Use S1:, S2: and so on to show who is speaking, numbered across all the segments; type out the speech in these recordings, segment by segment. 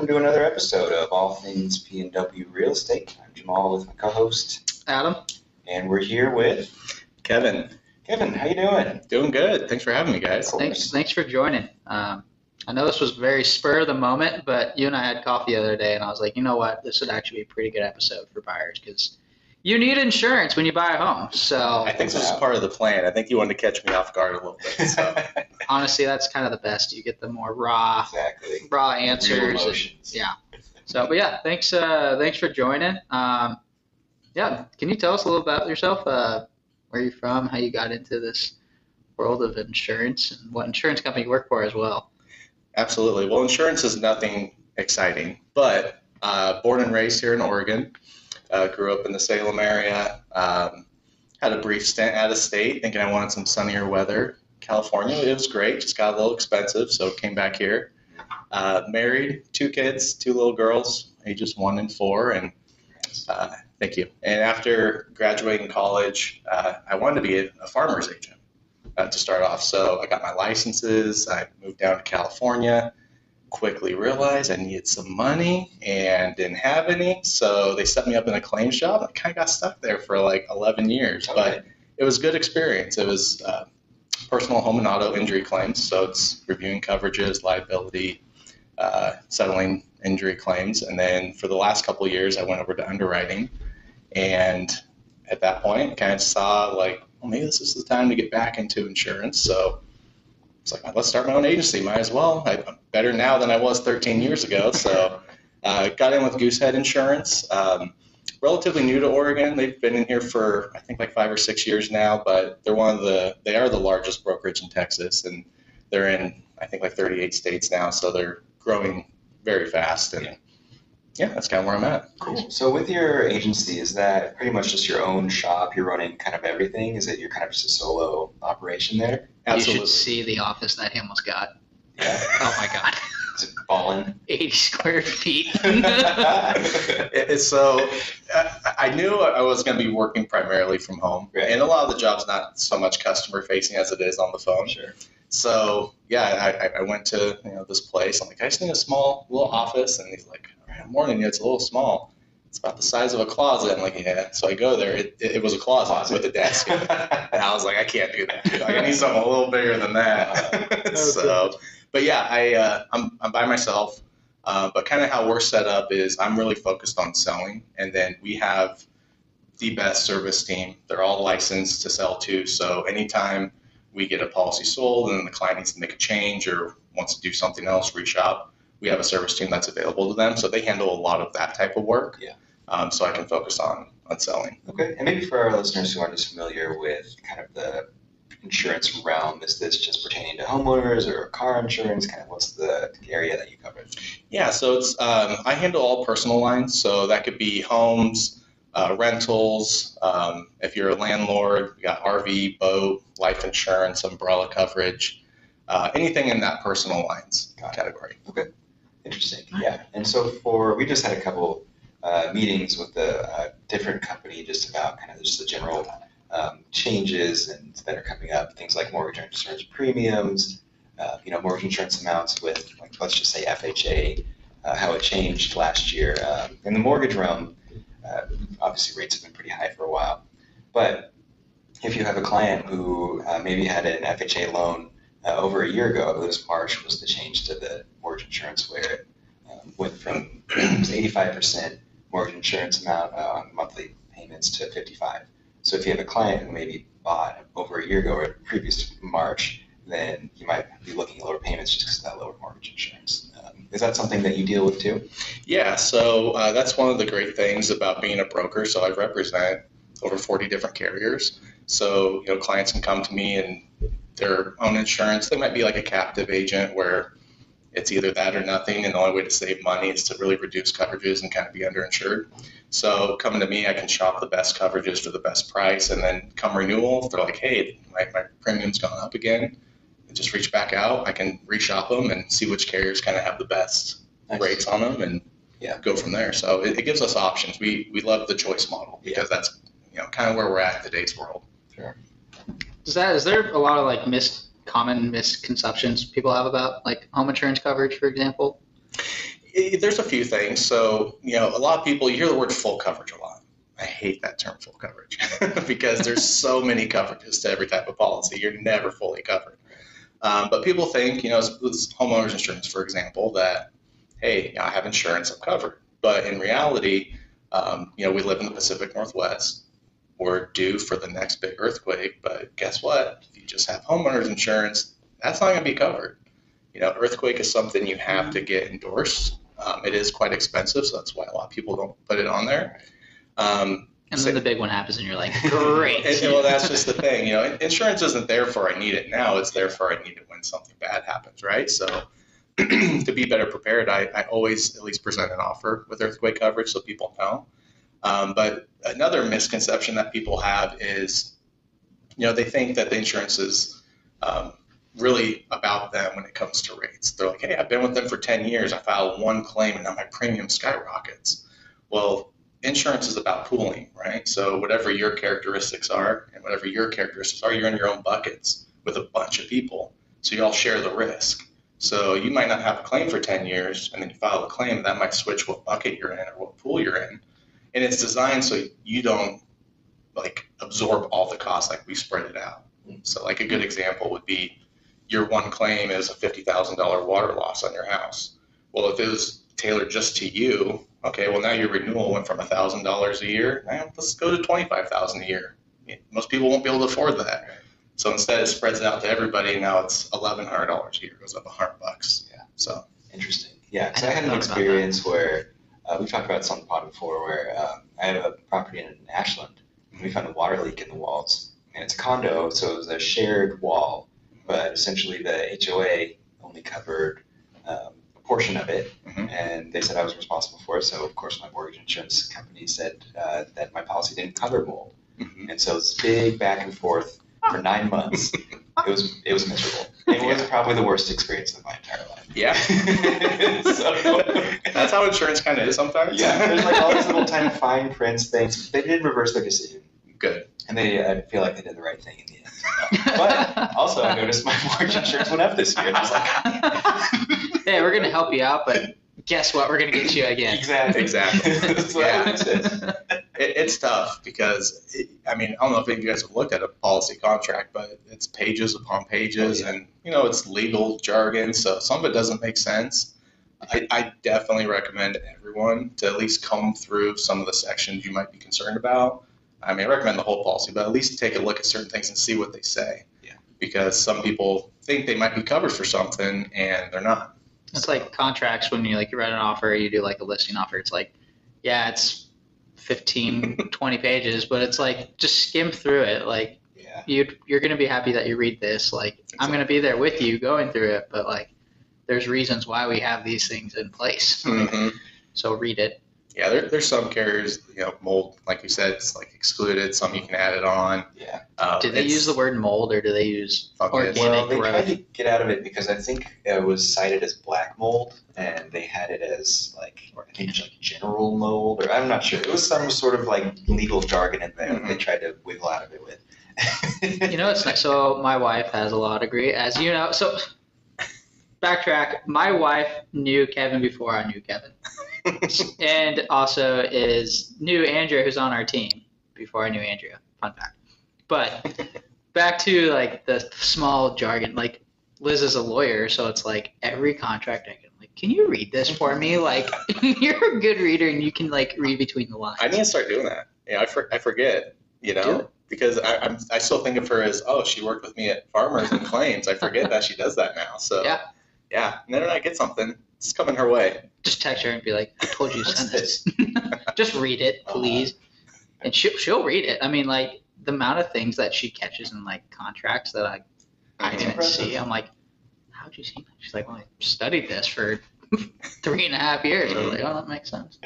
S1: welcome to another episode of All Things P&W Real Estate. I'm Jamal with my co-host,
S2: Adam.
S1: and we're here with
S3: Kevin,
S1: Kevin. How you doing?
S3: doing good. Thanks for having me, guys.
S2: Thanks, thanks for joining. Um, I know this was very spur of the moment, but you and I had coffee the other day, and I was like, you know what, this would actually be a pretty good episode for buyers because you need insurance when you buy a home. So
S3: I think this is part of the plan. I think you wanted to catch me off guard a little bit. So
S2: honestly, that's kind of the best. You get the more raw,
S1: exactly.
S2: raw answers.
S1: emotions.
S2: yeah. So, but yeah, thanks, uh, thanks for joining. Um, yeah, can you tell us a little about yourself? Uh, where you're from, how you got into this world of insurance, and what insurance company you work for as well.
S3: absolutely. Well, insurance is nothing exciting, but uh, born and raised here in Oregon. Uh, grew up in the Salem area. Um, had a brief stint out of state, thinking I wanted some sunnier weather. California, it was great. Just got a little expensive, so came back here. Uh, married, two kids, two little girls, ages one and four, and uh, thank you. And after graduating college, uh, I wanted to be a, a farmer's agent uh, to start off. So I got my licenses. I moved down to California. Quickly realized I needed some money and didn't have any. So they set me up in a claims job. I kind of got stuck there for like 11 years, but it was a good experience. It was uh, personal home and auto injury claims. So it's reviewing coverages, liability, uh, settling injury claims. And then for the last couple years, I went over to underwriting. And at that point, kind of saw like, well, maybe this is the time to get back into insurance. So it's like, let's start my own agency. Might as well. I'm better now than I was 13 years ago. So uh, got in with Goosehead Insurance. Um, relatively new to Oregon. They've been in here for I think like five or six years now, but they're one of the they are the largest brokerage in Texas, and they're in I think like 38 states now. So they're growing very fast, and yeah, that's kind of where I'm at.
S1: Cool. So with your agency, is that pretty much just your own shop? You're running kind of everything. Is it you're kind of just a solo operation there?
S2: You
S3: Absolutely.
S2: should see the office that he almost got.
S1: Yeah.
S2: Oh my God,
S1: Is it fallen?
S2: 80 square feet.
S3: So I, I knew I was going to be working primarily from home,
S1: Right.
S3: and a lot of the jobs not so much customer facing as it is on the phone.
S1: sure.
S3: So yeah, I, I- I went to you know this place. I'm like, I just need a small little office, and he's like, All right, I'm warning you, it's a little small. It's about the size of a closet. I'm like, yeah. So I go there. It, it, it was a closet, with a desk. And I was like, I can't do that. Like, I need something a little bigger than that. so, but yeah, I uh, I'm I'm by myself. Uh, but kind of how we're set up is I'm really focused on selling, and then we have the best service team. They're all licensed to sell too. So anytime we get a policy sold and the client needs to make a change or wants to do something else, reshop, we have a service team that's available to them. So they handle a lot of that type of work.
S1: Yeah.
S3: Um, so I can focus on on selling.
S1: Okay, and maybe for our listeners who aren't as familiar with kind of the insurance realm, is this just pertaining to homeowners or car insurance? Kind of what's the area that you cover?
S3: Yeah, so it's um, I handle all personal lines, so that could be homes, uh, rentals. Um, if you're a landlord, you got RV, boat, life insurance, umbrella coverage, uh, anything in that personal lines
S1: Got it.
S3: category.
S1: Interesting. Yeah. And so for we just had a couple uh, meetings with the uh, different company just about kind of just the general um, changes and that are coming up, things like mortgage insurance premiums, uh, you know, mortgage insurance amounts with like let's just say FHA, uh, how it changed last year. Um, in the mortgage realm, uh, obviously rates have been pretty high for a while, but if you have a client who uh, maybe had an FHA loan uh, over a year ago, it was March was the change to the mortgage insurance where it um, went from 85% mortgage insurance amount uh, on monthly payments to 55. So if you have a client who maybe bought over a year ago or previous March, then you might be looking at lower payments just because of that lower mortgage insurance. Um, is that something that you deal with too?
S3: Yeah, so uh, that's one of the great things about being a broker. So I represent over 40 different carriers. So, you know, clients can come to me and their own insurance. They might be like a captive agent where it's either that or nothing, and the only way to save money is to really reduce coverages and kind of be underinsured. So, coming to me, I can shop the best coverages for the best price, and then come renewal, if they're like, hey, my, my premium's gone up again, and just reach back out. I can reshop them and see which carriers kind of have the best
S1: Nice.
S3: rates on them and
S1: Yeah.
S3: go from there. So it, it gives us options. We we love the choice model because that's you know kind of where we're at in today's world. Sure.
S2: Is that is there a lot of like mis common misconceptions people have about like home insurance coverage, for example?
S3: there's a few things. So, you know, a lot of people, you hear the word full coverage a lot. I hate that term full coverage because there's so many coverages to every type of policy. You're never fully covered. Um, but people think, you know, with homeowners insurance, for example, that, hey, I have insurance, I'm covered. But in reality, um, you know, we live in the Pacific Northwest. We're due for the next big earthquake, but guess what? If you just have homeowners insurance, that's not going to be covered. You know, earthquake is something you have to get endorsed. Um, it is quite expensive, so that's why a lot of people don't put it on there. Um,
S2: and then the big one happens, and you're like, great.
S3: and, and, well, that's just the thing. You know, insurance isn't there for I need it now. It's there for I need it when something bad happens, right? So to be better prepared, I, I always at least present an offer with earthquake coverage so people know. Um, but another misconception that people have is, you know, they think that the insurance is um, really about them when it comes to rates. They're like, hey, I've been with them for 10 years. I filed one claim and now my premium skyrockets. Well, insurance is about pooling, right? So whatever your characteristics are and whatever your characteristics are, you're in your own buckets with a bunch of people. So you all share the risk. So you might not have a claim for 10 years and then you file a claim that might switch what bucket you're in or what pool you're in. And it's designed so you don't like absorb all the costs, like we spread it out. So like a good example would be your one claim is a $50,000 water loss on your house. Well, if it was tailored just to you, okay, well now your renewal went from $1,000 a year, let's go to 25000 a year. Most people won't be able to afford that. So instead it spreads it out to everybody and now it's $1,100 a year, it goes up 100 bucks.
S1: Yeah.
S3: So
S1: interesting. Yeah, so I had an experience where uh, we talked about this on the pod before where um, I have a property in Ashland and we found a water leak in the walls. And it's a condo, so it was a shared wall but essentially the HOA only covered um, a portion of it,
S3: Mhm.
S1: and they said I was responsible for it. So of course my mortgage insurance company said uh, that my policy didn't cover mold,
S3: Mhm.
S1: and so it's big back and forth for nine months. It was it was miserable. It was probably the worst experience of my entire life.
S3: Yeah,
S1: So-
S3: that's how insurance kind of is sometimes.
S1: yeah, there's like all these little tiny fine prints things. They did reverse their decision,
S3: Good.
S1: and they I feel like they did the right thing in the end. But also, I noticed my mortgage insurance went up this year. And I was like,
S2: hey, we're gonna help you out, but guess what? We're gonna get you again.
S1: exactly,
S3: Exactly.
S1: so
S3: Yeah.
S1: That makes sense.
S3: It, it's tough because, it, I mean, I don't know if you guys have looked at a policy contract, but it's pages upon pages
S1: Oh,
S3: and, you know, it's legal jargon. So some of it doesn't make sense. I, I definitely recommend everyone to at least come through some of the sections you might be concerned about. I mean, I recommend the whole policy, but at least take a look at certain things and see what they say.
S1: Yeah.
S3: Because some people think they might be covered for something and they're not.
S2: It's like contracts when you like you write an offer, you do like a listing offer. It's like, yeah, it's 15, 20 pages, but it's like just skim through it. Like
S1: Yeah,
S2: you you're gonna be happy that you read this. Like I'm gonna be there with you going through it, but like there's reasons why we have these things in place.
S3: Mhm.
S2: So read it.
S3: Yeah, there, there's some carriers, you know, mold, like you said, it's like excluded. Some you can add it on.
S1: yeah.
S3: Uh,
S2: Do they use the word mold or do they use
S3: Fungus.
S2: organic
S1: Well, they
S2: growth?
S1: tried to get out of it because I think it was cited as black mold, and they had it as like I think it's like general mold, or I'm not sure. It was some sort of like legal jargon in there that they tried to wiggle out of it with.
S2: You know, it's nice. So my wife has a law degree, as you know. So backtrack. My wife knew Kevin before I knew Kevin, and also is new Andrea, who's on our team, before I knew Andrea. Fun fact. But back to like the small jargon. Like Liz is a lawyer, so it's like every contract I can like, can you read this for me? Like you're a good reader and you can like read between the lines.
S3: I need to start doing that. Know, I, for, I forget, you know, because I, I'm, I still think of her as, oh, she worked with me at Farmers and Claims. I forget that she does that now. So,
S2: Yeah.
S3: Yeah. And then when I get something, it's coming her way.
S2: just text her and be like, I told you to send this. just read it, uh-huh. please. And she'll, she'll read it. I mean, like, the amount of things that she catches in, like, contracts that I, I didn't
S1: impressive.
S2: see. I'm like, how'd you see that? She's like, well, I studied this for three and a half years. I was like, oh, that makes sense.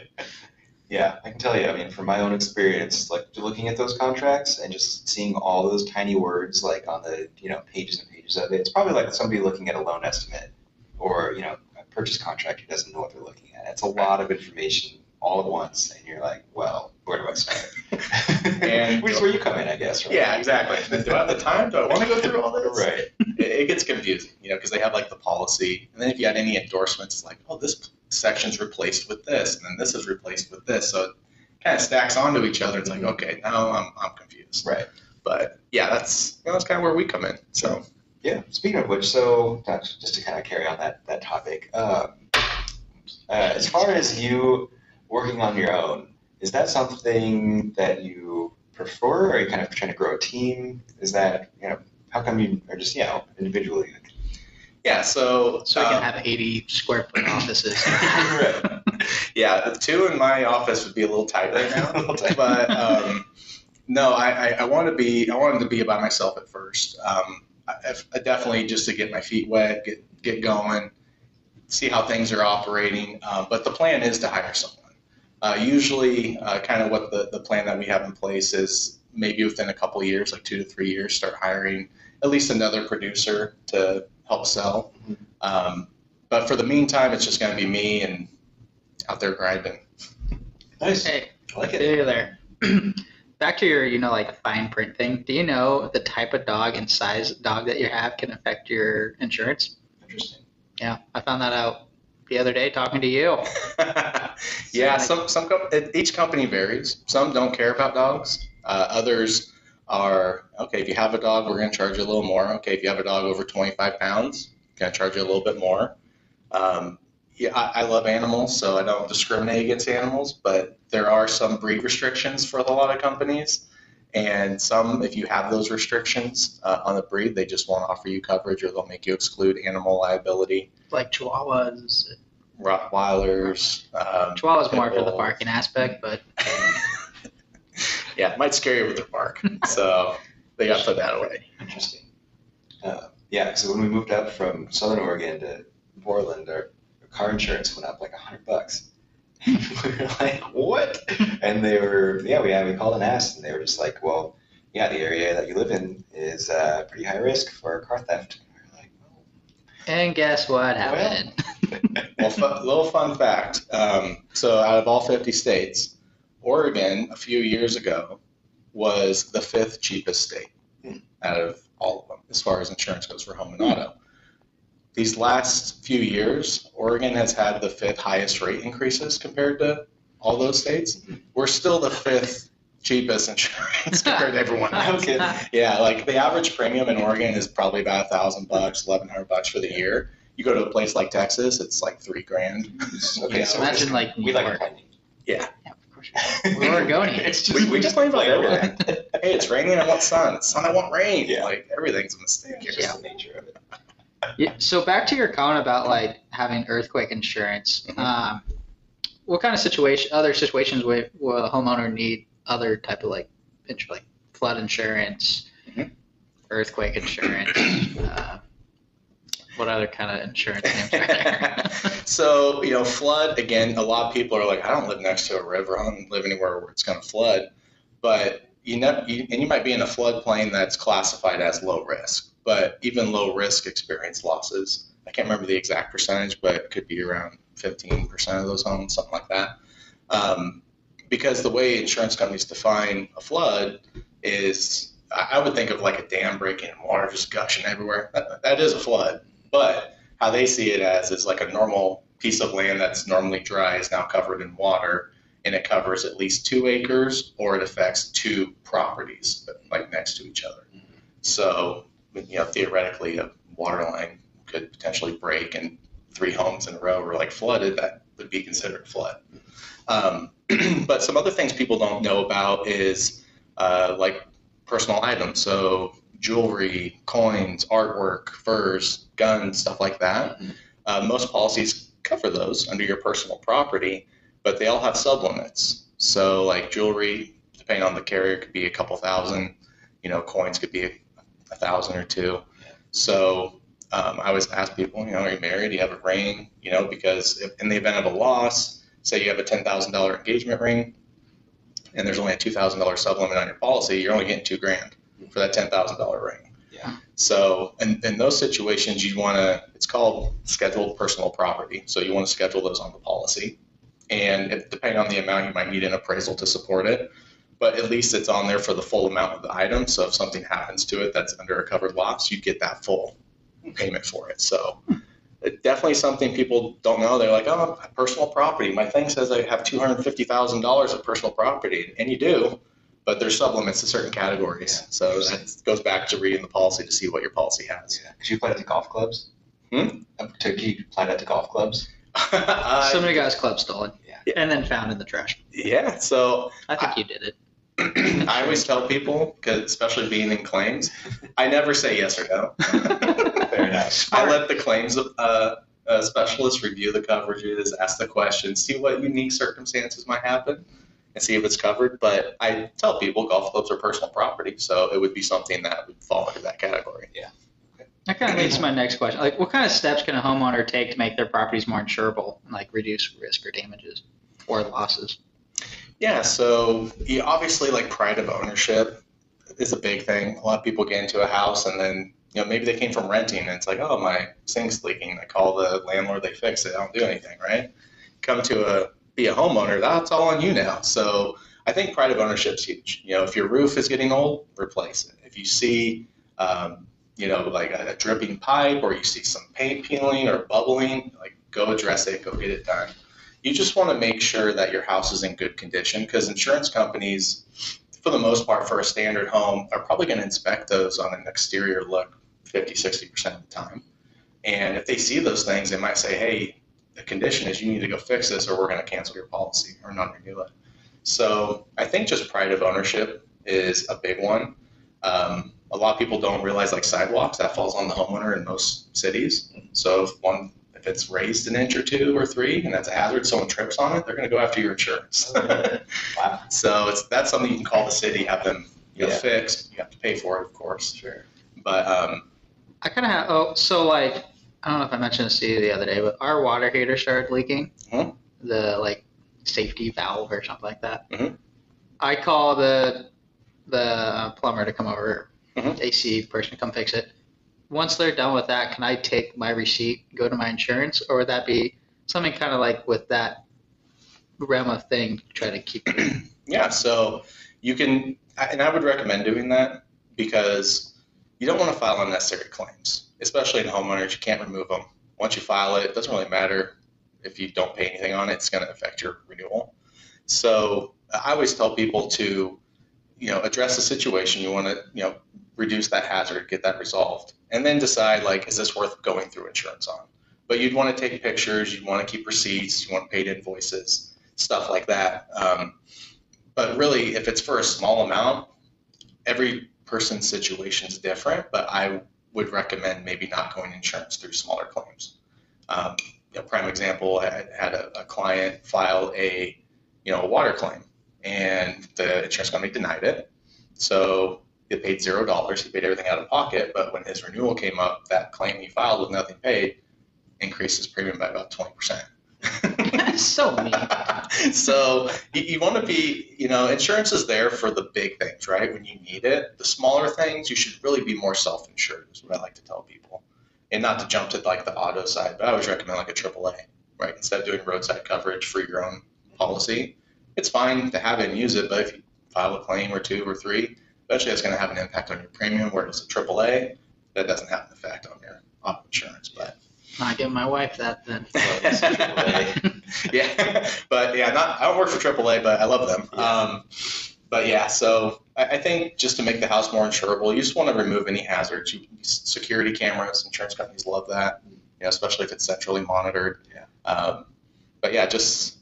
S1: Yeah, I can tell you. I mean, from my own experience, like looking at those contracts and just seeing all those tiny words like on the you know pages and pages of it, it's probably like somebody looking at a loan estimate or you know a purchase contract who doesn't know what they're looking at. It's a lot of information all at once, and you're like, well, where do I start?
S3: And-
S1: which is where you come in, I guess. Right?
S3: Yeah, exactly. Do I have the time? Do I want to go through all this?
S1: Right.
S3: It, it gets confusing, you know, because they have like the policy. And then if you had any endorsements, it's like, oh, this section's replaced with this, and then this is replaced with this. So it kind of stacks onto each other. It's like, mm-hmm. okay, now I'm, I'm confused.
S1: Right.
S3: But yeah, that's you know, that's kind of where we come in. So
S1: Yeah. Speaking of which, so uh, just to kind of carry on that that topic, um, uh, as far as you working on your own, is that something that you prefer, or are you kind of trying to grow a team? Is that you know how come you are just you know individually?
S3: yeah, so
S2: So we can
S3: um,
S2: have 80 square foot offices.
S1: Right.
S3: yeah, the two in my office would be a little tight right now.
S1: Tight.
S3: but um, no, I, I, I want to be. I wanted to be by myself at first. Um, I, I definitely just to get my feet wet, get get going, see how things are operating. Uh, but the plan is to hire someone. Uh, usually, uh, kind of what the, the plan that we have in place is maybe within a couple years, like two to three years, start hiring at least another producer to help sell.
S1: Mhm.
S3: Um, but for the meantime, it's just going to be me and out there grinding.
S1: Nice.
S2: hey,
S1: I like it.
S2: hey there. Back to your, you know, like fine print thing. Do you know the type of dog and size dog that you have can affect your insurance?
S1: Interesting.
S2: Yeah, I found that out the other day talking to you.
S3: yeah, some some each company varies. Some don't care about dogs. Uh, others are okay. If you have a dog, we're going to charge you a little more. Okay, if you have a dog over 25 pounds, going to charge you a little bit more. Um, yeah, I, I love animals, so I don't discriminate against animals, but there are some breed restrictions for a lot of companies. And some, if you have those restrictions uh, on the breed, they just won't offer you coverage or they'll make you exclude animal liability.
S2: Like Chihuahuas.
S3: Rottweilers. Um,
S2: Chihuahuas more for the
S3: Pitbulls.
S2: barking aspect, but
S3: yeah, it might scare you with their bark. So they got to put that away.
S1: Interesting. Uh, yeah, so when we moved up from Southern Oregon to Portland, our car insurance went up like a hundred bucks. we were like, what? And they were, yeah, we had, we called and asked, and they were just like, well, yeah, the area that you live in is uh, pretty high risk for car theft. And we were like,
S2: and guess what happened?
S3: Well, fu- little fun fact. Um, so out of all 50 states, Oregon a few years ago was the fifth cheapest state
S1: Hmm.
S3: out of all of them as far as insurance goes for home and auto. These last few years, Oregon has had the fifth highest rate increases compared to all those states. We're still the fifth cheapest insurance compared to everyone else.
S1: Okay.
S3: Yeah, like the average premium in Oregon is probably about a thousand bucks, eleven hundred bucks for the year. You go to a place like Texas, it's like three grand.
S1: okay,
S3: Yeah,
S1: so
S2: imagine,
S1: just-
S2: like, New
S1: we like
S2: York.
S1: our planning.
S2: Yeah, of course. We're Oregonians.
S3: We- we just complain about
S1: everything.
S3: Hey, it's raining. I want sun. It's sun. I want rain.
S1: Yeah.
S3: Like everything's a mistake here.
S1: Just the nature of it.
S2: Yeah, so back to your comment about like having earthquake insurance.
S3: Mhm.
S2: Um, what kind of situation, other situations where will a homeowner need other type of like, like flood insurance,
S3: Mhm.
S2: earthquake insurance? Uh, what other kind of insurance names are there?
S3: so you know, flood again. A lot of people are like, I don't live next to a river. I don't live anywhere where it's going to flood. But you know, you, and you might be in a floodplain that's classified as low risk. But even low risk experience losses. I can't remember the exact percentage, but it could be around 15% of those homes, something like that. Um, because the way insurance companies define a flood is, I would think of like a dam breaking and water just gushing everywhere. That, that is a flood. But how they see it as is like a normal piece of land that's normally dry is now covered in water and it covers at least two acres or it affects two properties like next to each other. So, you know, theoretically, a water line could potentially break and three homes in a row were like flooded. That would be considered a flood. Um, but some other things people don't know about is uh, like personal items. So jewelry, coins, artwork, furs, guns, stuff like that.
S1: Mhm.
S3: Uh, most policies cover those under your personal property, but they all have sublimits. So like jewelry, depending on the carrier, could be a couple thousand. You know, coins could be a, a thousand or two. So um, I always ask people, you know, are you married? Do you have a ring? You know, because if, in the event of a loss, say you have a ten thousand dollar engagement ring, and there's only a two thousand dollar sublimit on your policy, you're only getting two grand for that ten thousand dollar ring.
S1: Yeah.
S3: So in, in those situations, you want to. It's called scheduled personal property. So you want to schedule those on the policy, and if, depending on the amount, you might need an appraisal to support it. But at least it's on there for the full amount of the item. So if something happens to it that's under a covered loss, you get that full payment for it. So definitely something people don't know. They're like, oh, personal property. My thing says I have two hundred fifty thousand dollars of personal property, and you do, but there's sublimits to certain categories.
S1: Yeah.
S3: So that goes back to reading the policy to see what your policy has.
S1: Yeah. Could you apply that to golf clubs?
S3: Hmm?
S1: To, could you apply that to golf clubs?
S3: Uh,
S2: Somebody got his club stolen.
S1: Yeah.
S2: And then found in the trash.
S3: yeah. So
S2: I think you did it.
S3: I always tell people, 'cause especially being in claims, I never say yes or no.
S1: Fair enough.
S3: I let the claims uh, uh, specialist review the coverages, ask the questions, see what unique circumstances might happen, and see if it's covered. But I tell people golf clubs are personal property, so it would be something that would fall into that category. Yeah.
S2: That kind of leads to my next question. Like, what kind of steps can a homeowner take to make their properties more insurable and like reduce risk or damages or losses?
S3: Yeah, so obviously like pride of ownership is a big thing. A lot of people get into a house and then you know maybe they came from renting and it's like oh my sink's leaking. I call the landlord, they fix it. I don't do anything, right? Come to a be a homeowner, that's all on you now. So I think pride of ownership is huge. You know, if your roof is getting old, replace it. If you see um, you know like a, a dripping pipe or you see some paint peeling or bubbling, like go address it, go get it done you just want to make sure that your house is in good condition because insurance companies, for the most part, for a standard home, are probably going to inspect those on an exterior look 50, 60% of the time. And if they see those things, they might say, hey, the condition is you need to go fix this or we're going to cancel your policy or not renew it. So I think just pride of ownership is a big one. Um, a lot of people don't realize like sidewalks, that falls on the homeowner in most cities. So if one if it's raised an inch or two or three and that's a hazard, someone trips on it, they're going to go after your insurance.
S1: Wow.
S3: so it's that's something you can call the city, have them you know,
S1: Yeah.
S3: fixed. You have to pay for it, of course.
S1: Sure.
S3: But um,
S2: I kind of have, oh, so like, I don't know if I mentioned this to you the other day, but our water heater started leaking.
S3: Mhm.
S2: The like safety valve or something like that.
S3: Mm-hmm.
S2: I call the the plumber to come over,
S3: mm-hmm.
S2: AC person to come fix it. Once they're done with that, can I take my receipt, go to my insurance, or would that be something kind of like with that realm of thing, try to keep it?
S3: yeah, so you can, and I would recommend doing that because you don't want to file unnecessary claims, especially in homeowners. You can't remove them. Once you file it, it doesn't really matter if you don't pay anything on it. It's going to affect your renewal. So I always tell people to, you know, address the situation. You want to, you know, reduce that hazard, get that resolved, and then decide like, is this worth going through insurance on? But you'd want to take pictures. You'd want to keep receipts. You want paid invoices, stuff like that. Um, but really, if it's for a small amount, every person's situation is different. But I would recommend maybe not going insurance through smaller claims. Um, prime example, I had a, a client file a, you know, a water claim, and the insurance company denied it. So he paid zero dollars. He paid everything out of pocket. But when his renewal came up, that claim he filed with nothing paid increased his premium by about twenty percent.
S2: So mean.
S3: so you, you want to be, you know, insurance is there for the big things, right? When you need it. The smaller things, you should really be more self-insured. Is what I like to tell people, and not to jump to like the auto side, but I always recommend like a AAA, right? Instead of doing roadside coverage for your own policy, it's fine to have it and use it, but if you file a claim or two or three, eventually that's going to have an impact on your premium. Whereas a AAA, that doesn't have an effect on your auto insurance, but.
S2: I give my wife that then.
S3: yeah, but yeah, not I don't work for AAA, but I love them. Um, but yeah, so I, I think just to make the house more insurable, you just want to remove any hazards. You, security cameras, insurance companies love that, you know, especially if it's centrally monitored.
S1: Yeah.
S3: Um, but yeah, just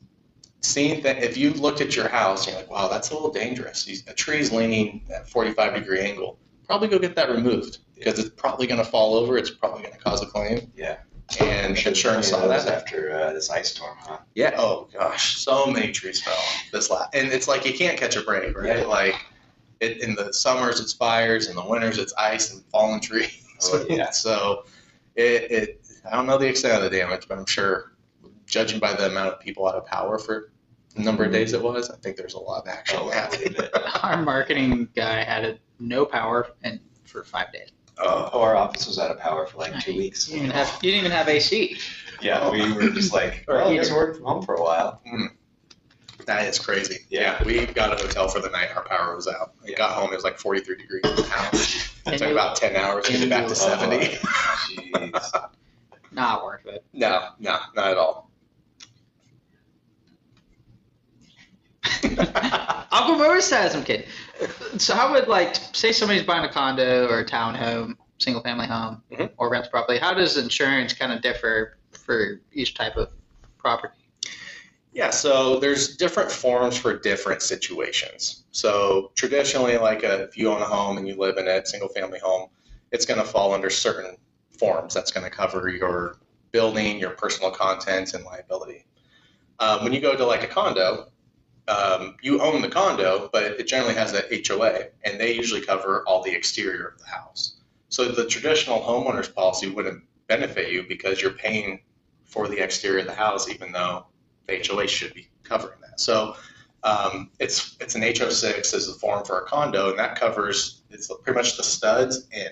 S3: seeing that if you looked at your house, you're like, wow, that's a little dangerous. A tree's leaning at 45 degree angle. Probably go get that removed because it's probably going to fall over. It's probably going to cause a claim.
S1: Yeah.
S3: And insurance saw that.
S1: after uh, this ice storm, huh?
S3: Yeah. Oh gosh, so many trees fell this last, and it's like you can't catch a break, right?
S1: Yeah.
S3: Like, it, in the summers it's fires, in the winters it's ice and fallen trees.
S1: Oh, yeah.
S3: so, it, it I don't know the extent of the damage, but I'm sure, judging by the amount of people out of power for the number of days it was, I think there's a lot of action
S1: Oh,
S3: happening.
S2: Our marketing guy had it no power and for five days.
S3: Oh,
S1: Oh, our office was out of power for like two weeks.
S2: You didn't even have, you didn't even have AC.
S1: Yeah, we were just like,
S2: Or
S1: well, I guess
S2: heater.
S1: we're working from home for a while. Mm.
S3: that is crazy.
S1: Yeah.
S3: Yeah, we got a hotel for the night. Our power was out. We
S1: Yeah.
S3: got home. It was like 43 degrees in the house. It took about 10 hours to get back to 70.
S1: Jeez.
S2: not worth it.
S3: No, no, not at all.
S2: Kid. So how would like say somebody's buying a condo or a townhome, single family home,
S3: Mhm.
S2: or rents property? How does insurance kind of differ for each type of property?
S3: Yeah, so there's different forms for different situations. So traditionally, like a, if you own a home and you live in a single family home, it's going to fall under certain forms. That's going to cover your building, your personal contents, and liability. Um, when you go to like a condo, um, you own the condo, but it generally has a HOA, and they usually cover all the exterior of the house. So the traditional homeowner's policy wouldn't benefit you because you're paying for the exterior of the house, even though the HOA should be covering that. So um, it's it's an HO6 as a form for a condo, and that covers it's pretty much the studs in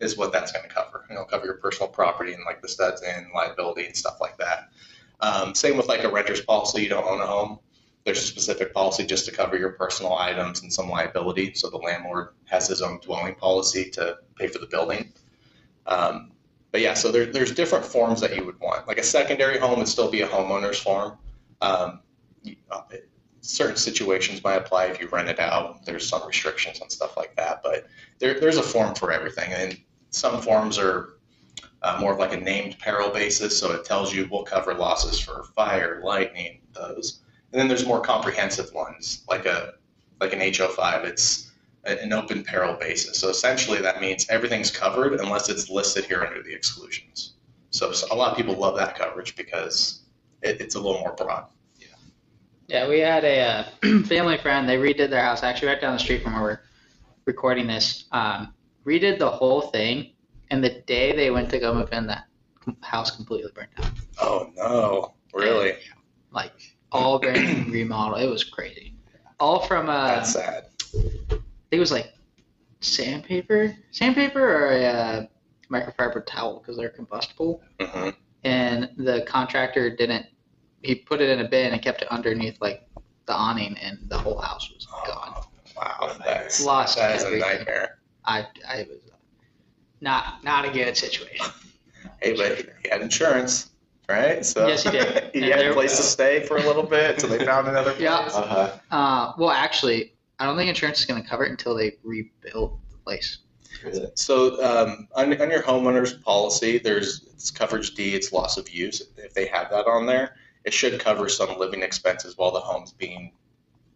S3: is what that's going to cover. It'll cover your personal property and like the studs in liability and stuff like that. Um, same with like a renter's policy. You don't own a home. There's a specific policy just to cover your personal items and some liability. So the landlord has his own dwelling policy to pay for the building. Um, but yeah, so there, there's different forms that you would want. Like a secondary home would still be a homeowner's form. Um, you- uh, certain situations might apply if you rent it out. There's some restrictions on stuff like that, but there, there's a form for everything. And some forms are uh, more of like a named peril basis, so it tells you we'll cover losses for fire, lightning, those. And then there's more comprehensive ones, like a like an HO5. It's an open peril basis. So essentially, that means everything's covered unless it's listed here under the exclusions. So, so a lot of people love that coverage because it, it's a little more broad.
S2: Yeah, Yeah, we had a uh, family friend. They redid their house actually right down the street from where we're recording this. Um, redid the whole thing, and the day they went to go move in, the house completely burnt down.
S3: Oh no, really?
S2: Like all brand new remodel. It was crazy. All from uh,
S3: That's sad.
S2: I think it was like sandpaper, sandpaper or a uh, microfiber towel because they're combustible.
S3: hmm
S2: And the contractor didn't. He put it in a bin and kept it underneath like the awning, and the whole house was gone.
S3: Wow, that's
S2: Lost
S3: that is a nightmare.
S2: I I was not not a good situation.
S3: Hey, but he had insurance, right? So
S2: Yes, he did.
S3: he
S2: And
S3: had a place to stay for a little bit until they found another place.
S2: Yeah.
S1: Uh-huh.
S2: Uh, well, actually, I don't think insurance is going to cover it until they rebuild the place.
S3: So um, on, on your homeowner's policy, there's it's coverage D, it's loss of use. If they have that on there, it should cover some living expenses while the home's being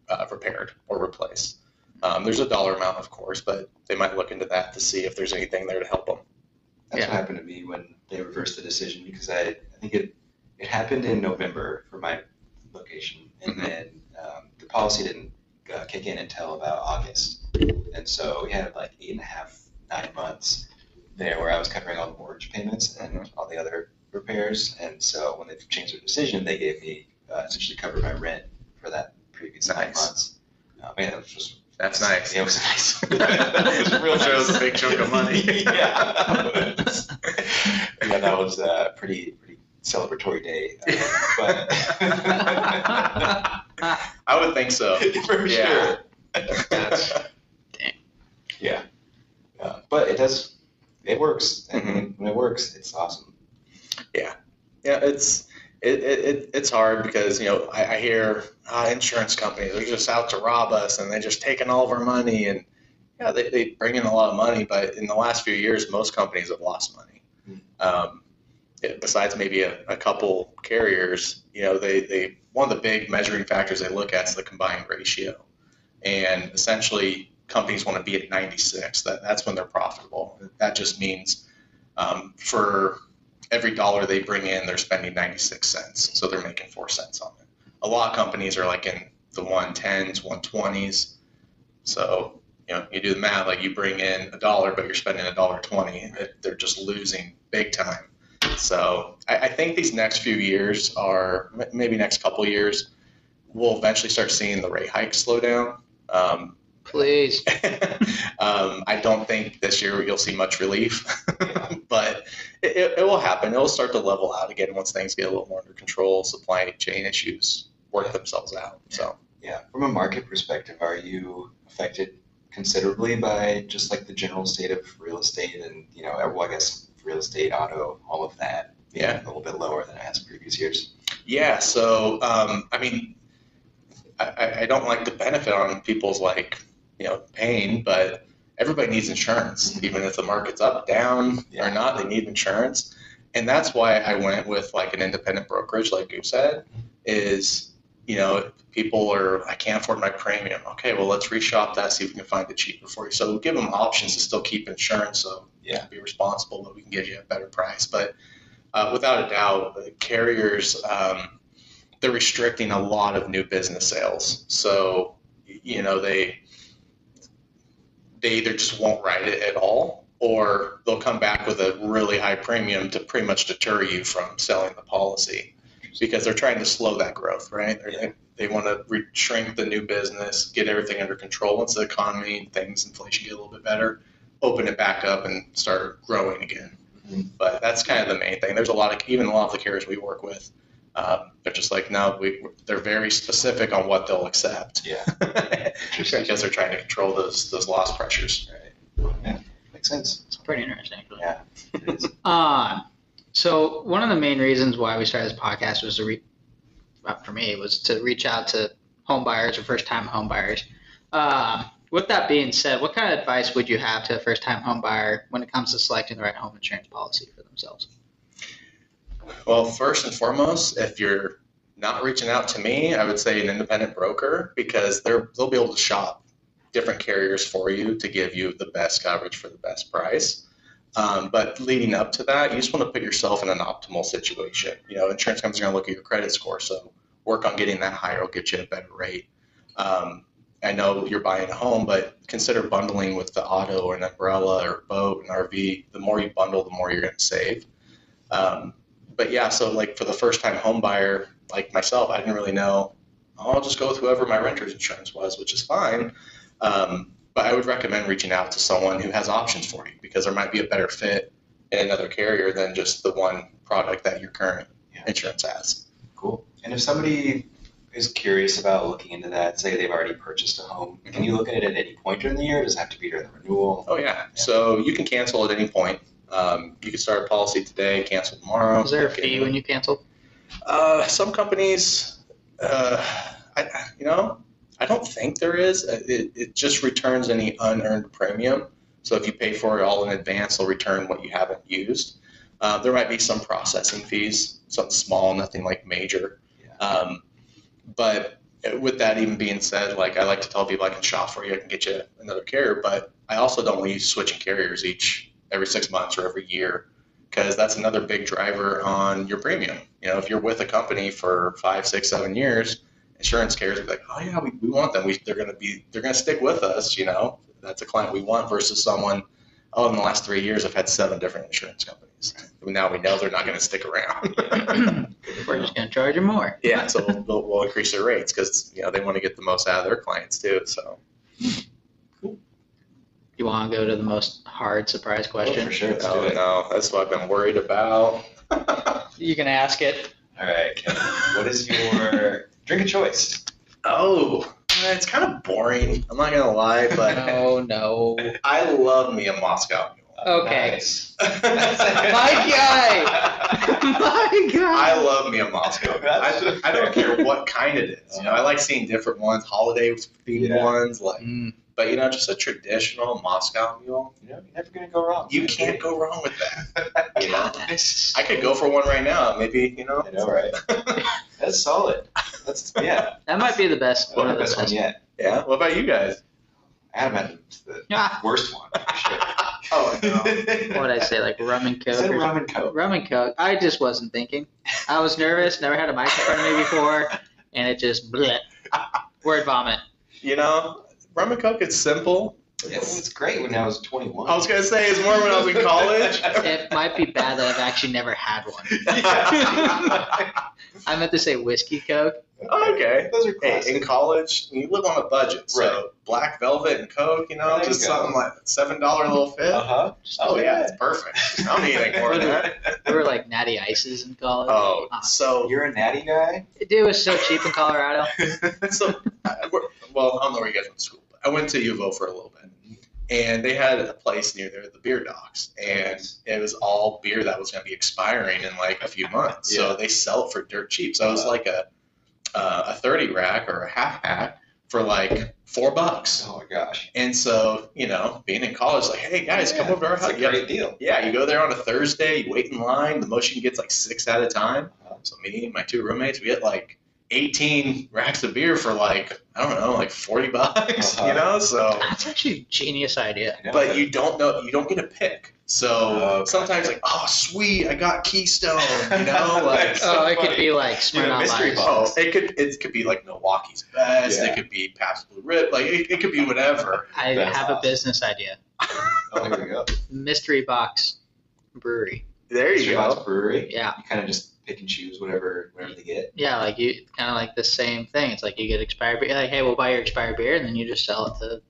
S3: uh, repaired or replaced. Um, there's a dollar amount, of course, but they might look into that to see if there's anything there to help them.
S1: That's
S2: Yeah.
S1: what happened to me when they reversed the decision because I, I think it, it happened in November for my location. And
S3: Mhm.
S1: then um, the policy didn't uh, kick in until about August. And so we had like eight and a half, nine months there where I was covering all the mortgage payments and all the other repairs. And so when they changed their decision, they gave me uh, essentially covered my rent for that previous nine
S3: Nice.
S1: months. Uh, man, that was just
S3: That's nice.
S1: it was nice.
S3: It was real
S1: nice.
S3: was a big chunk of money.
S1: yeah. yeah, that was a pretty pretty celebratory day. Uh, but
S3: I would think so.
S1: for
S3: Yeah.
S1: sure. Yeah. Uh, but it does. It works, and
S3: Mhm.
S1: when, when it works, it's awesome.
S3: Yeah. Yeah, it's it, it, it it's hard because you know I, I hear uh, insurance companies they're just out to rob us and they're just taking all of our money and yeah they, they bring in a lot of money but in the last few years most companies have lost money. Um, it- besides maybe a, a couple carriers, you know they, they one of the big measuring factors they look at is the combined ratio, and essentially companies want to be at 96. That that's when they're profitable. That just means um, for every dollar they bring in, they're spending 96 cents. So they're making four cents on it. A lot of companies are like in the 110s, 120s. So, you know, you do the math, like you bring in a dollar, but you're spending a dollar 20. They're just losing big time. So I, I think these next few years are, maybe next couple years, we'll eventually start seeing the rate hike slow down. Um,
S2: Please.
S3: um, I don't think this year you'll see much relief, but it, it, it will happen. It'll start to level out again once things get a little more under control. Supply chain issues work themselves out. So
S1: Yeah. From a market perspective, are you affected considerably by just like the general state of real estate and you know, well, I guess real estate, auto, all of that?
S3: Yeah.
S1: a little bit lower than it has previous years.
S3: Yeah, so um, I mean, I- I, I don't like the benefit on people's like you know pain, but everybody needs insurance, even if the market's up, down or not. They need insurance, and that's why I went with like an independent brokerage, like you said, is you know people are I can't afford my premium. Okay, well let's reshop that, see if we can find it cheaper for you. So give them options to still keep insurance, so
S1: Yeah.
S3: be responsible, but we can give you a better price. But uh, without a doubt, the carriers. Um, they're restricting a lot of new business sales. So, you know, they they either just won't write it at all, or they'll come back with a really high premium to pretty much deter you from selling the policy because they're trying to slow that growth, right? They're, They want to re- shrink the new business, get everything under control once the economy and things, inflation get a little bit better, open it back up and start growing again.
S1: Mhm.
S3: But that's kind of the main thing. There's a lot of even a lot of the carriers we work with um, they're just like, no, we, they're very specific on what they'll accept
S1: Yeah.
S3: because they're trying to control those those loss pressures.
S1: Right. Yeah, makes sense.
S2: It's pretty interesting, actually.
S1: Yeah. It is.
S2: Um, so one of the main reasons why we started this podcast was to re- uh, for me was to reach out to home buyers or first time home buyers. Um, with that being said, what kind of advice would you have to a first time home buyer when it comes to selecting the right home insurance policy for themselves?
S3: Well, first and foremost, if you're not reaching out to me, I would say an independent broker because they're they'll be able to shop different carriers for you to give you the best coverage for the best price. Um, but leading up to that, you just want to put yourself in an optimal situation. You know, insurance companies are going to look at your credit score, so work on getting that higher will get you a better rate. Um, I know you're buying a home, but consider bundling with the auto or an umbrella or boat and RV. The more you bundle, the more you're going to save. Um, but yeah, so like for the first time home buyer like myself, I didn't really know. I'll just go with whoever my renter's insurance was, which is fine. Um, but I would recommend reaching out to someone who has options for you because there might be a better fit in another carrier than just the one product that your current
S1: Yeah.
S3: insurance has.
S1: Cool. And if somebody is curious about looking into that, say they've already purchased a home, can you look at it at any point during the year? Does it have to be during the renewal?
S3: Oh yeah, so you can cancel at any point. Um, you can start a policy today, cancel tomorrow.
S2: Is there a fee when you cancel?
S3: Uh, some companies, uh, I, you know, I don't think there is. Uh, It, it just returns any unearned premium. So if you pay for it all in advance, they'll return what you haven't used. Uh, there might be some processing fees, something small, nothing like major.
S1: Yeah.
S3: Um, but with that even being said, like I like to tell people I can shop for you, I can get you another carrier, but I also don't want you switching carriers each every six months or every year because that's another big driver on your premium. You know, if you're with a company for five, six, seven years, insurance carriers will be like, oh yeah, we, we want them. We, they're going to be, they're going to stick with us. You know, that's a client we want versus someone. Oh, in the last three years, I've had seven different insurance companies. Now we know they're not going to stick around.
S2: We're just going to charge you more.
S3: yeah, so we'll, we'll, we'll increase their rates because you know they want to get the most out of their clients too. So
S2: You want to go to the most hard surprise
S1: Oh,
S2: question?
S1: for sure. Let's
S3: oh
S1: do it.
S3: no, that's what I've been worried about.
S2: You can ask it.
S1: All right, Kevin. What is your drink of choice?
S3: Oh, it's kind of boring. I'm not gonna lie, but
S2: No, no.
S3: I love me a Moscow Mule.
S2: Okay.
S1: Nice.
S2: My guy. My God.
S3: I love me a Moscow Mule. I, I don't care what kind it is. You know, I like seeing different ones, holiday themed
S1: Yeah.
S3: ones, like.
S2: Mm,
S3: But you know, just a traditional Moscow Mule.
S1: You know, you're never gonna go wrong.
S3: You can't go wrong with that. You know. I could go for one right now. Maybe you know.
S1: I know, right? That's solid. That's yeah.
S2: That might be the best
S1: One
S2: one
S1: of the best one yet.
S3: yeah. What about you guys?
S1: Adam had the
S2: Ah,
S1: worst one. For sure.
S3: Oh no!
S2: what would I say? Like rum and coke?
S1: Instead
S2: or
S1: rum and coke.
S2: Rum and coke. I just wasn't thinking. I was nervous. Never had a mic in front of me before, and it just bleh. Word vomit.
S3: You know, rum and coke. It's simple.
S1: It was great when I was 21.
S3: I was gonna say it's more when I was in college.
S2: It might be bad that I've actually never had one. I meant to say whiskey coke.
S3: okay.
S1: Those are
S3: Hey, in college, you live on a budget, so
S1: Right.
S3: black velvet and coke, you know,
S1: There
S3: just
S1: go.
S3: something like seven dollar little fit.
S1: Uh-huh.
S3: Oh yeah, it's perfect. I don't need anything more than that.
S2: We were like natty ices in college.
S3: Oh,
S2: Ah.
S3: so
S1: You're a natty guy?
S2: It was so cheap in Colorado.
S3: so I- we're- well, I don't know where you guys went to school, but I went to U of O for a little bit, and they had a place near there, the beer docks, and it was all beer that was going to be expiring in like a few months.
S1: Yeah.
S3: So they sell it for dirt cheap. So it was like a uh, a thirty rack or a half pack for like four bucks.
S1: Oh my gosh.
S3: And so you know, being in college, like, hey guys, come over to our house.
S1: a
S3: Yeah,
S1: great deal.
S3: yeah, you go there on a Thursday, you wait in line. The most you can get's like six at a time. So me and my two roommates, we get like 18 racks of beer for like I don't know, like 40 bucks,
S1: Uh-huh.
S3: you know. So,
S2: That's actually a genius idea.
S3: But you don't know, you don't get a pick. So
S1: Oh,
S3: sometimes like, oh sweet, I got Keystone, you know, like.
S1: That's so
S2: oh, it could be like
S1: Yeah,
S2: Smirnoff
S1: mystery
S2: Ice.
S1: box.
S3: Oh, it could it could be like Milwaukee's best.
S1: Yeah.
S3: It could be Pabst Blue Rip. Like it, it could be whatever.
S2: I
S1: That's
S2: have a business idea.
S1: Oh, here we go.
S2: Mystery box brewery.
S3: There you
S1: Mystery Box Brewery.
S2: Yeah.
S1: You kind of just pick and choose whatever whatever they get.
S2: Yeah, like you kind of like the same thing. It's like you get expired beer. Like, hey, we'll buy your expired beer, and then you just sell it to.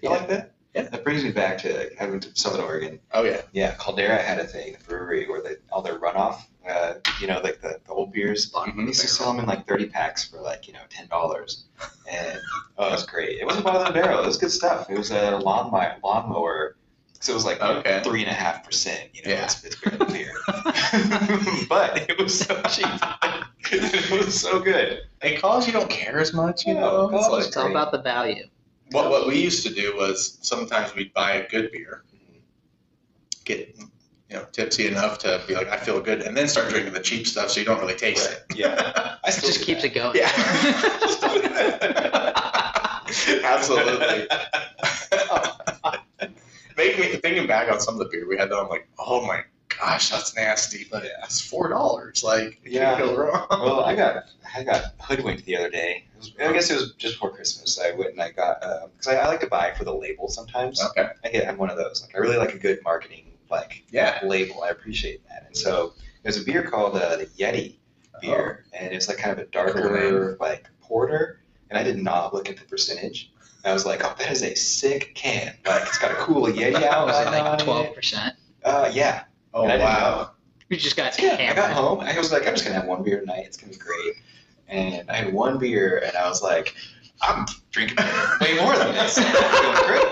S1: You like that?
S3: Yeah.
S1: That brings me back to I went to Southern Oregon.
S3: Oh yeah.
S1: Yeah, Caldera had a thing, a brewery where they all their runoff, uh, you know, like the, the old beers.
S2: Bottom
S1: They
S2: of
S1: used to sell them in like 30 packs for like, you know, $10. And oh, it was great. It wasn't bottom of the barrel. It was good stuff. It was a lawnmower, lawnmower. So it was like
S3: Okay.
S1: three and a half percent. You know,
S3: Yeah.
S1: it's, it's barely beer. but it was so cheap. it was so good.
S3: In college, you don't care as much, you
S1: No,
S3: know. It's
S1: college
S3: like-
S2: It's all about the value.
S3: What what we used to do was sometimes we'd buy a good beer, get you know tipsy enough to be like I feel good, and then start drinking the cheap stuff so you don't really taste
S1: Right.
S3: it.
S1: Yeah. I
S2: It
S1: still
S2: just keeps
S1: that.
S2: it going.
S3: Yeah. Absolutely. Me thinking back on some of the beer we had though, I'm like, oh my gosh, that's nasty, but it's four dollars. Like,
S1: Yeah.
S3: can't go wrong.
S1: Well, I got I got hoodwinked the other day. Was, I guess it was just before Christmas. I went and I got because I, I like to buy for the label sometimes.
S3: okay.
S1: I get I'm one of those. Like I really like a good marketing like
S3: Yeah.
S1: label. I appreciate that. And so there's a beer called uh, the Yeti beer, and it's like kind of a darker like porter. And I did not look at the percentage. I was like, oh, that is a sick can. Like it's got a cool Yeti
S2: Was
S1: outline
S2: it like
S1: it.
S2: twelve percent?
S1: Uh, yeah.
S3: Oh
S1: And
S3: wow.
S2: You just got
S1: Yeah, I got home. I was like, I'm just gonna have one beer tonight. It's gonna be great. And I had one beer, and I was like, I'm drinking way more than this. I'm feeling great.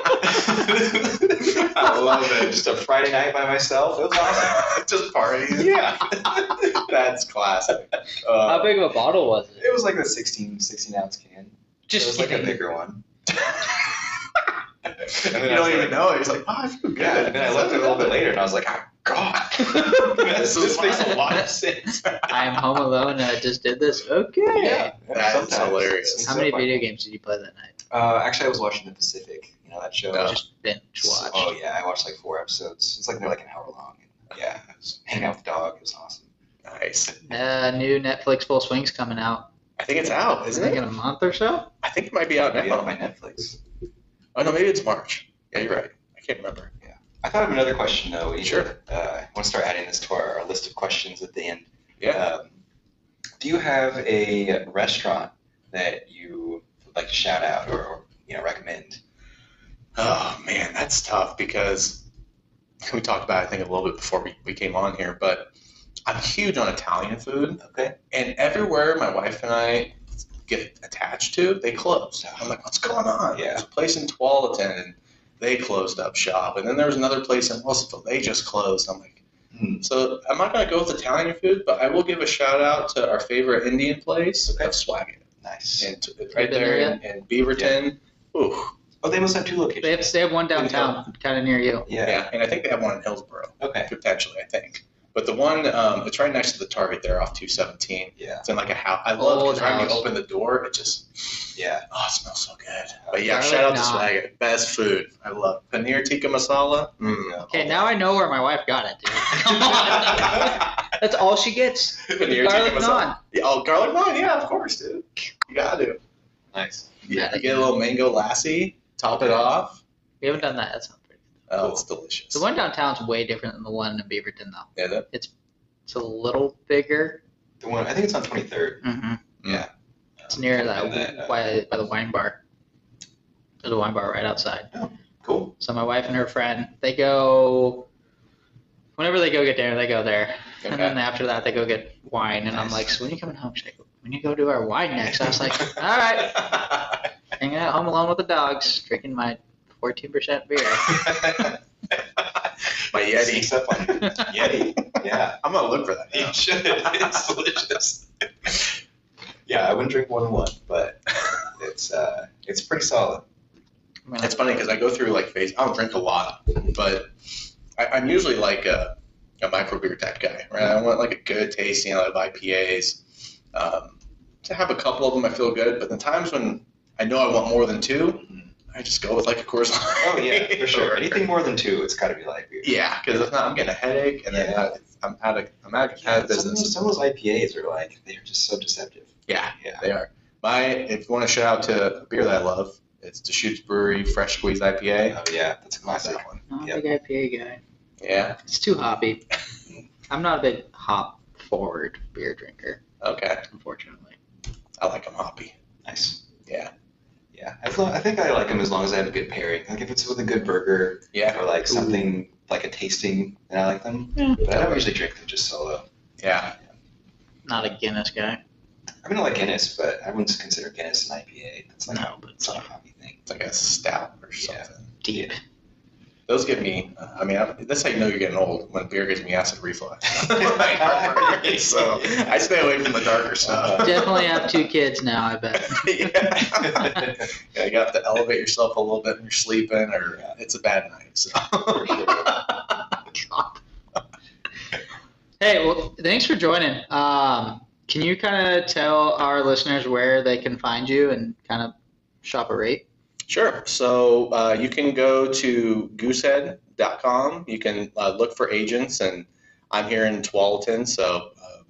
S3: I love it.
S1: Just a Friday night by myself. It was awesome.
S3: Just partying.
S1: Yeah.
S3: That's classic.
S2: How
S3: Uh,
S2: big of a bottle was it?
S1: It was like a 16, 16 ounce can. it
S2: Just
S1: was like a bigger one. And
S3: you
S1: then I
S3: don't
S1: was
S3: even
S1: like-
S3: know. He's like, oh, I feel good.
S1: Yeah, and then I left it a little bit later, and I was like, oh god, this, this makes a lot of sense.
S2: I am home alone and I just did this. Okay.
S1: Yeah,
S3: That's
S1: sometimes.
S3: hilarious.
S2: How
S1: so
S2: many
S1: fun.
S2: video games did you play that night?
S1: Uh, actually, I was watching the Pacific. You know that show.
S3: Oh.
S2: Just binge watch.
S1: Oh yeah, I watched like four episodes. It's like they're like an hour long. Yeah, I was hanging out with the dog. It was awesome.
S3: Nice.
S2: Uh, new Netflix Full Swing's coming out.
S3: I think it's out, isn't it?
S2: in a month or so.
S3: I think it might be out
S1: Maybe
S3: now.
S1: on my Netflix.
S3: Oh no, maybe it's March. Yeah, you're right. I can't remember. Yeah.
S1: I thought of another question though. Either,
S3: Sure.
S1: Uh, I want to start adding this to our, our list of questions at the end.
S3: Yeah.
S1: Um, do you have a restaurant that you would like to shout out or, or you know recommend?
S3: Oh man, that's tough because we talked about it, I think a little bit before we, we came on here, but I'm huge on Italian food,
S1: Okay.
S3: and everywhere my wife and I get attached to, they close. I'm like, what's going on?
S1: Yeah.
S3: There's a place in Tualatin, and they closed up shop, and then there was another place in Wilsonville, they just closed. I'm like,
S1: Hmm.
S3: so I'm not gonna go with Italian food, but I will give a shout out to our favorite Indian place
S1: Okay.
S3: of Swagat,
S1: Nice.
S3: and right
S2: been
S3: there
S2: there
S3: in, in Beaverton. Ooh,
S1: Oh, they must have two locations.
S2: They have, they have one downtown, kind of near you.
S1: yeah.
S3: yeah, and I think they have one in Hillsboro.
S1: Okay.
S3: potentially, I think. But the one, um, it's right next to the Target there off 217.
S1: Yeah.
S3: It's in like a house. I love
S2: Old
S3: because right when you
S2: house.
S3: open the door, it just,
S1: Yeah.
S3: oh, it smells so good. But yeah,
S2: Garlic
S3: shout out to
S2: naan.
S3: Swag. Best food. I love paneer tikka masala. Mm.
S2: Okay, now I know where my wife got it, dude. Come on. That's all she gets.
S3: paneer
S2: Garlic
S3: tikka
S2: naan.
S3: masala. Yeah, oh, garlic naan. Yeah, of course, dude. You gotta do.
S1: Nice.
S3: Yeah, you get a little mango lassi, top it off.
S2: We haven't done that. That sounds pretty.
S3: Oh, it's delicious.
S2: The one downtown's way different than the one in Beaverton, though.
S3: Yeah, that,
S2: It's a little bigger.
S1: The one I think it's on 23rd.
S2: Mm-hmm.
S1: Yeah.
S2: It's near that,
S1: And then, uh,
S2: by, by the wine bar. There's a wine bar right outside.
S1: Cool.
S2: So my wife and her friend, they go. Whenever they go get dinner, they go there, and
S3: okay.
S2: then after that, they go get wine. And I'm
S1: Nice.
S2: like, "So when you coming home?" She's like, "When you go do our wine next?" I was like, "All right." Hanging out home alone with the dogs, drinking my 14% beer.
S3: My Yeti.
S1: Sneaks up on. Yeti, yeah.
S3: I'm gonna look for that.
S1: You should. It's delicious. yeah, I wouldn't drink more than one, but it's uh, it's pretty solid.
S2: I'm
S3: It's funny because I go through like phase. I don't drink a lot, but I, I'm usually like a, a micro beer type guy, right? I want like a good tasting. I love IPAs. Um, to have a couple of them, I feel good. But the times when I know I want more than two, I just go with like a Coors Light.
S1: Oh yeah, for sure. Anything more than two, it's got to be light beer.
S3: Yeah, because if not, I'm getting a headache, and then
S1: Yeah.
S3: Uh, I, I'm out of I'm out, out
S1: Yeah,
S3: of
S1: some, of
S3: business.
S1: those, some of those IPAs are like they're just so deceptive.
S3: Yeah,
S1: Yeah.
S3: they are. My if you want to shout out to a beer that I love, it's Deschutes Brewery Fresh Squeeze IPA.
S1: Oh yeah, that's a
S3: Love
S1: classic.
S3: that one.
S2: Not a
S1: Yep.
S2: big IPA guy.
S3: Yeah.
S2: It's too hoppy. I'm not a big hop forward beer drinker,
S3: Okay.
S2: unfortunately.
S3: I like them hoppy.
S1: Nice.
S3: Yeah.
S1: Yeah, as long, I think I like them as long as I have a good pairing. Like if it's with a good burger
S3: Yeah.
S1: or like something like a tasting, then I like them.
S2: Yeah.
S1: But I don't usually drink them just solo.
S3: Yeah.
S2: Not a Guinness guy.
S1: I mean, I like Guinness, but I wouldn't consider Guinness an IPA. That's like
S2: No, but
S1: it's not a hobby thing.
S3: It's like a stout or
S1: Yeah.
S3: something.
S2: Deep.
S3: Those give me. Uh, I mean, I, that's how you know you're getting old when beer gives me acid reflux. so I stay away from the darker stuff.
S2: Definitely have two kids now, I bet.
S3: yeah. yeah, you have to elevate yourself a little bit when you're sleeping, or it's a bad night. So.
S2: Hey, well, thanks for joining. Um, can you kind of tell our listeners where they can find you and kind of shop a rate?
S3: Sure. So uh, you can go to goosehead.com. You can uh, look for agents, and I'm here in Tualatin, so uh,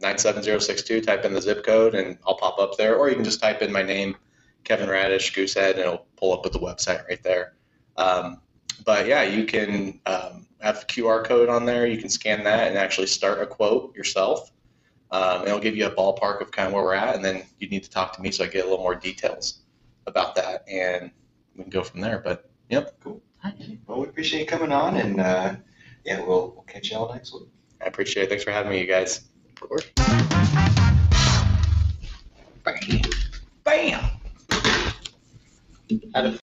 S3: 97062. Type in the zip code, and I'll pop up there. Or you can just type in my name, Kevin Radish, Goosehead, and it'll pull up with the website right there. Um, but yeah, you can um, have QR code on there. You can scan that and actually start a quote yourself. Um, it'll give you a ballpark of kind of where we're at, and then you need to talk to me so I get a little more details about that, and we can go from there. But yep, cool.
S1: Well, we appreciate you coming on, and uh, yeah, we'll, we'll catch you all next week.
S3: I appreciate it. Thanks for having me, you guys.
S2: Of course.
S3: Bam. Bam.
S2: Out of